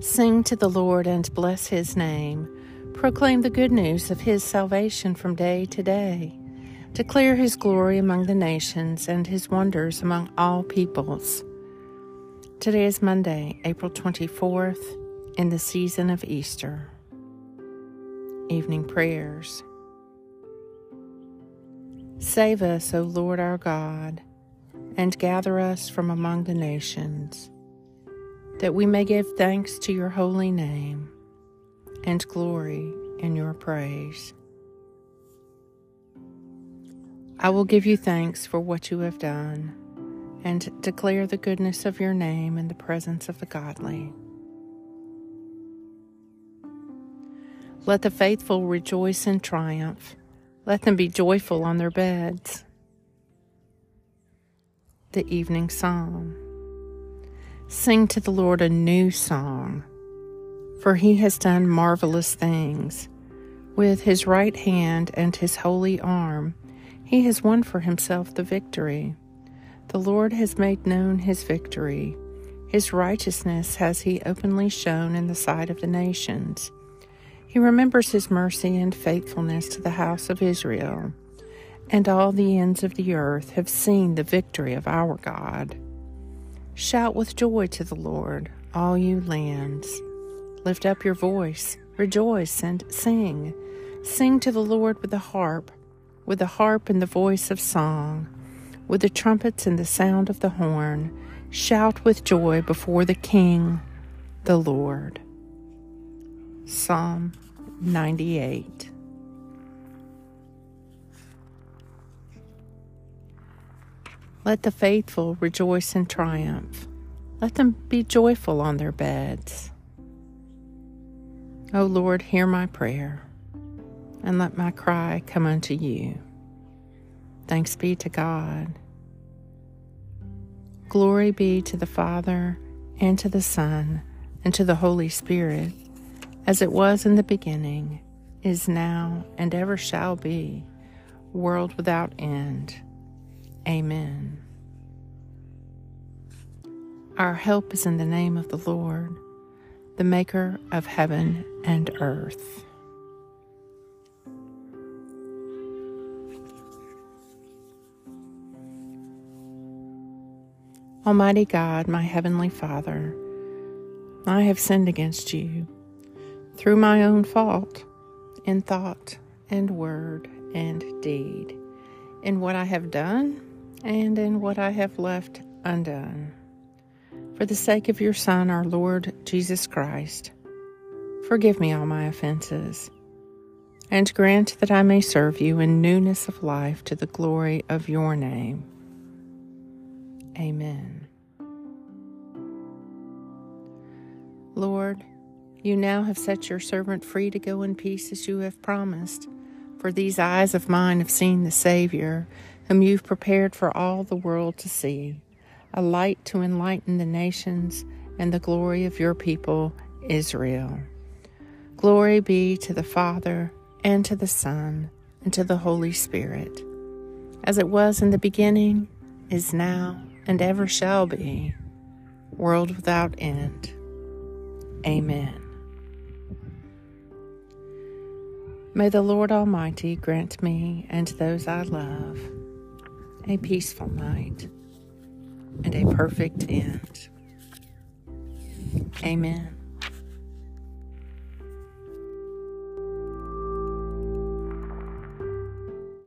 Sing to the Lord and bless his name. Proclaim the good news of his salvation from day to day. Declare his glory among the nations and his wonders among all peoples. Today is Monday, April 24th, in the season of Easter. Evening Prayers. Save us, O Lord our God, and gather us from among the nations that we may give thanks to your holy name and glory in your praise. I will give you thanks for what you have done and declare the goodness of your name in the presence of the godly. Let the faithful rejoice in triumph. Let them be joyful on their beds. The Evening Psalm. Sing to the Lord a new song, for he has done marvelous things. With his right hand and his holy arm, he has won for himself the victory. The Lord has made known his victory. His righteousness has he openly shown in the sight of the nations. He remembers his mercy and faithfulness to the house of Israel, and all the ends of the earth have seen the victory of our God. Shout with joy to the Lord, all you lands. Lift up your voice, rejoice, and sing. Sing to the Lord with the harp, with the harp and the voice of song, with the trumpets and the sound of the horn. Shout with joy before the King, the Lord. Psalm 98. Let the faithful rejoice in triumph. Let them be joyful on their beds. O Lord, hear my prayer, and let my cry come unto you. Thanks be to God. Glory be to the Father, and to the Son, and to the Holy Spirit, as it was in the beginning, is now, and ever shall be, world without end. Amen. Our help is in the name of the Lord, the Maker of heaven and earth. Almighty God, my Heavenly Father, I have sinned against you through my own fault in thought and word and deed in what I have done and in what I have left undone. For the sake of your Son, our Lord Jesus Christ, forgive me all my offenses, and grant that I may serve you in newness of life to the glory of your name. Amen. Lord, you now have set your servant free to go in peace as you have promised. For these eyes of mine have seen the Savior, whom you've prepared for all the world to see, a light to enlighten the nations and the glory of your people, Israel. Glory be to the Father, and to the Son, and to the Holy Spirit, as it was in the beginning, is now, and ever shall be, world without end. Amen. May the Lord Almighty grant me and those I love a peaceful night and a perfect end. Amen.